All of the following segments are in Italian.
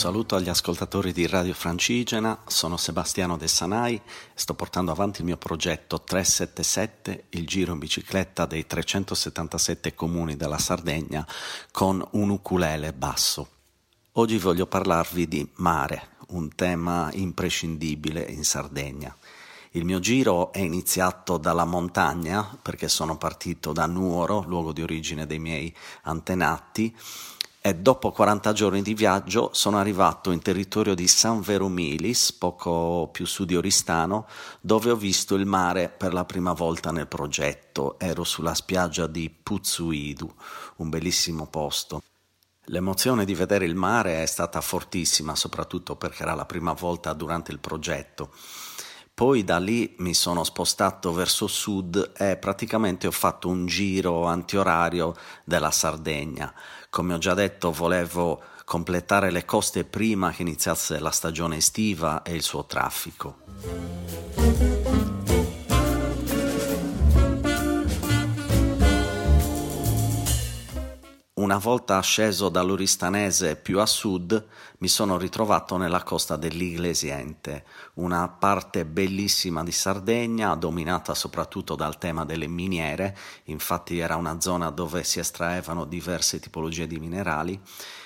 Saluto agli ascoltatori di Radio Francigena, sono Sebastiano De Sanai sto portando avanti il mio progetto 377, il giro in bicicletta dei 377 comuni della Sardegna con un ukulele basso. Oggi voglio parlarvi di mare, un tema imprescindibile in Sardegna. Il mio giro è iniziato dalla montagna perché sono partito da Nuoro, luogo di origine dei miei antenati, e dopo 40 giorni di viaggio sono arrivato in territorio di San Veromilis, poco più su di Oristano, dove ho visto il mare per la prima volta nel progetto. Ero sulla spiaggia di Puzzuidu, un bellissimo posto. L'emozione di vedere il mare è stata fortissima, soprattutto perché era la prima volta durante il progetto. Poi da lì mi sono spostato verso sud e praticamente ho fatto un giro antiorario della Sardegna. Come ho già detto, volevo completare le coste prima che iniziasse la stagione estiva e il suo traffico. Una volta sceso dall'Oristanese più a sud, mi sono ritrovato nella costa dell'Iglesiente, una parte bellissima di Sardegna, dominata soprattutto dal tema delle miniere, infatti era una zona dove si estraevano diverse tipologie di minerali,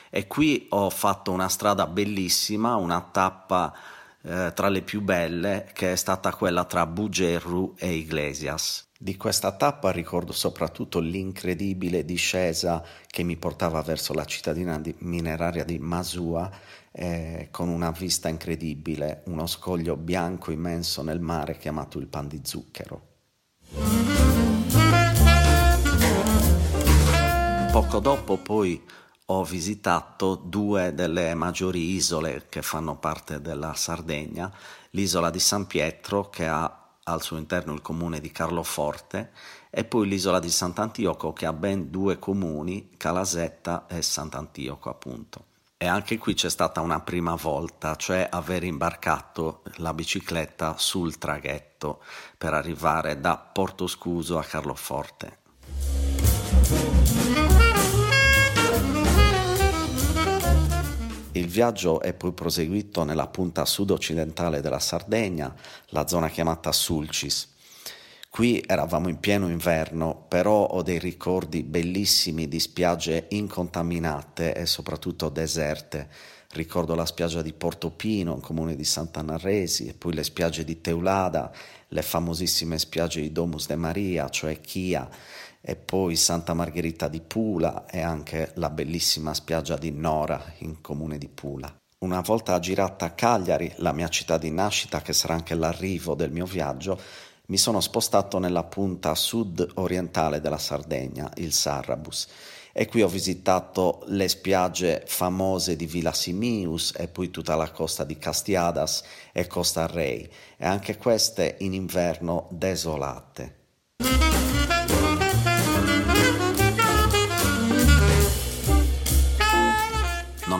e qui ho fatto una strada bellissima, una tappa eh, tra le più belle, che è stata quella tra Bugerru e Iglesias. Di questa tappa ricordo soprattutto l'incredibile discesa che mi portava verso la cittadina di, mineraria di Masua eh, con una vista incredibile, uno scoglio bianco immenso nel mare chiamato il Pan di Zucchero. Poco dopo poi ho visitato due delle maggiori isole che fanno parte della Sardegna, l'isola di San Pietro che ha al suo interno il comune di Carloforte e poi l'isola di Sant'Antioco che ha ben due comuni, Calasetta e Sant'Antioco appunto. E anche qui c'è stata una prima volta, cioè aver imbarcato la bicicletta sul traghetto per arrivare da Porto Scuso a Carloforte. Il viaggio è poi proseguito nella punta sud-occidentale della Sardegna, la zona chiamata Sulcis. Qui eravamo in pieno inverno, però ho dei ricordi bellissimi di spiagge incontaminate e soprattutto deserte. Ricordo la spiaggia di Portopino, comune di Sant'Anarresi, e poi le spiagge di Teulada, le famosissime spiagge di Domus de Maria, cioè Chia, e poi Santa Margherita di Pula e anche la bellissima spiaggia di Nora in comune di Pula. Una volta girata a Cagliari, la mia città di nascita, che sarà anche l'arrivo del mio viaggio, mi sono spostato nella punta sud-orientale della Sardegna, il Sarrabus, e qui ho visitato le spiagge famose di Villa Simius e poi tutta la costa di Castiadas e Costa Rei, e anche queste in inverno desolate.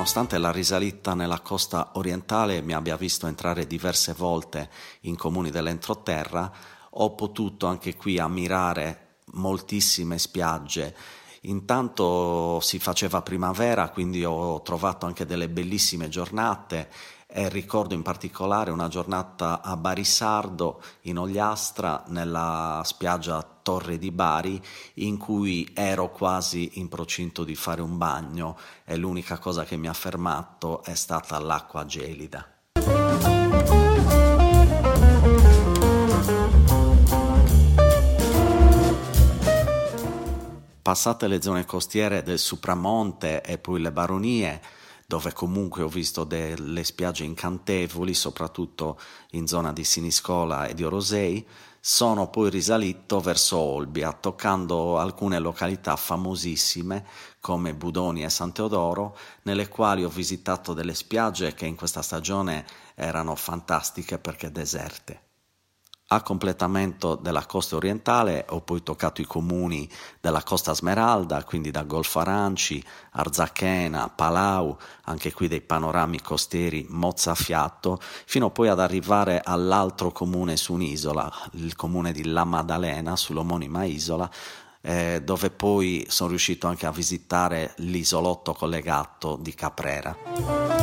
Nonostante la risalita nella costa orientale mi abbia visto entrare diverse volte in comuni dell'entroterra, ho potuto anche qui ammirare moltissime spiagge. Intanto si faceva primavera, quindi ho trovato anche delle bellissime giornate e ricordo in particolare una giornata a Barisardo in Ogliastra nella spiaggia Torre di Bari in cui ero quasi in procinto di fare un bagno e l'unica cosa che mi ha fermato è stata l'acqua gelida. Passate le zone costiere del Supramonte e poi le baronie, dove comunque ho visto delle spiagge incantevoli, soprattutto in zona di Siniscola e di Orosei, sono poi risalito verso Olbia, toccando alcune località famosissime come Budoni e San Teodoro, nelle quali ho visitato delle spiagge che in questa stagione erano fantastiche perché deserte. A completamento della costa orientale ho poi toccato i comuni della costa Smeralda, quindi da Golfo Aranci, Arzachena, Palau, anche qui dei panorami costieri mozzafiato, fino poi ad arrivare all'altro comune su un'isola, il comune di La Maddalena, sull'omonima isola, eh, dove poi sono riuscito anche a visitare l'isolotto collegato di Caprera.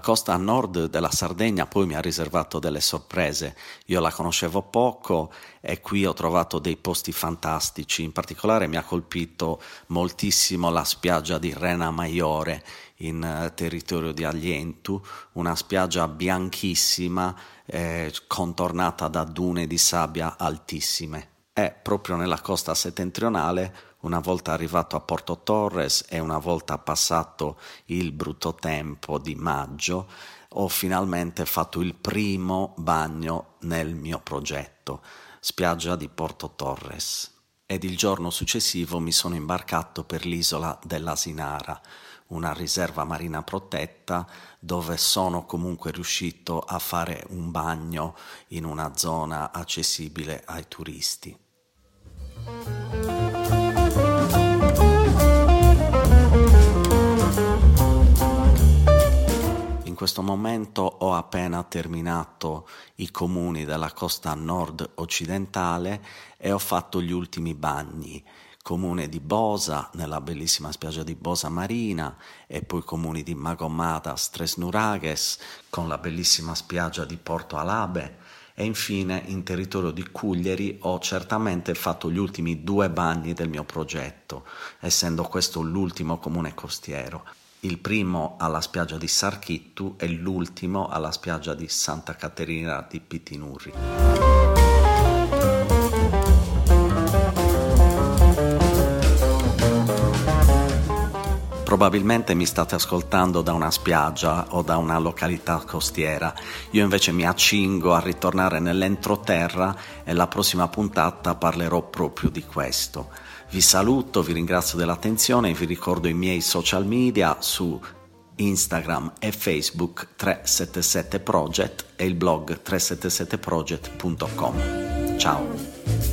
Costa a nord della Sardegna poi mi ha riservato delle sorprese. Io la conoscevo poco e qui ho trovato dei posti fantastici. In particolare mi ha colpito moltissimo la spiaggia di Rena Maiore in eh, territorio di Aglientu, una spiaggia bianchissima eh, contornata da dune di sabbia altissime. È proprio nella costa settentrionale una volta arrivato a Porto Torres e una volta passato il brutto tempo di maggio, ho finalmente fatto il primo bagno nel mio progetto, spiaggia di Porto Torres. Ed il giorno successivo mi sono imbarcato per l'isola dell'Asinara, una riserva marina protetta dove sono comunque riuscito a fare un bagno in una zona accessibile ai turisti. questo momento ho appena terminato i comuni della costa nord occidentale e ho fatto gli ultimi bagni. Comune di Bosa, nella bellissima spiaggia di Bosa Marina, e poi comuni di Magomadas, Tresnurages, con la bellissima spiaggia di Porto Alabe, e infine in territorio di Cuglieri ho certamente fatto gli ultimi due bagni del mio progetto, essendo questo l'ultimo comune costiero il primo alla spiaggia di Sarchittu e l'ultimo alla spiaggia di Santa Caterina di Pitinurri. Probabilmente mi state ascoltando da una spiaggia o da una località costiera, io invece mi accingo a ritornare nell'entroterra e la prossima puntata parlerò proprio di questo. Vi saluto, vi ringrazio dell'attenzione e vi ricordo i miei social media su Instagram e Facebook 377 Project e il blog 377project.com. Ciao!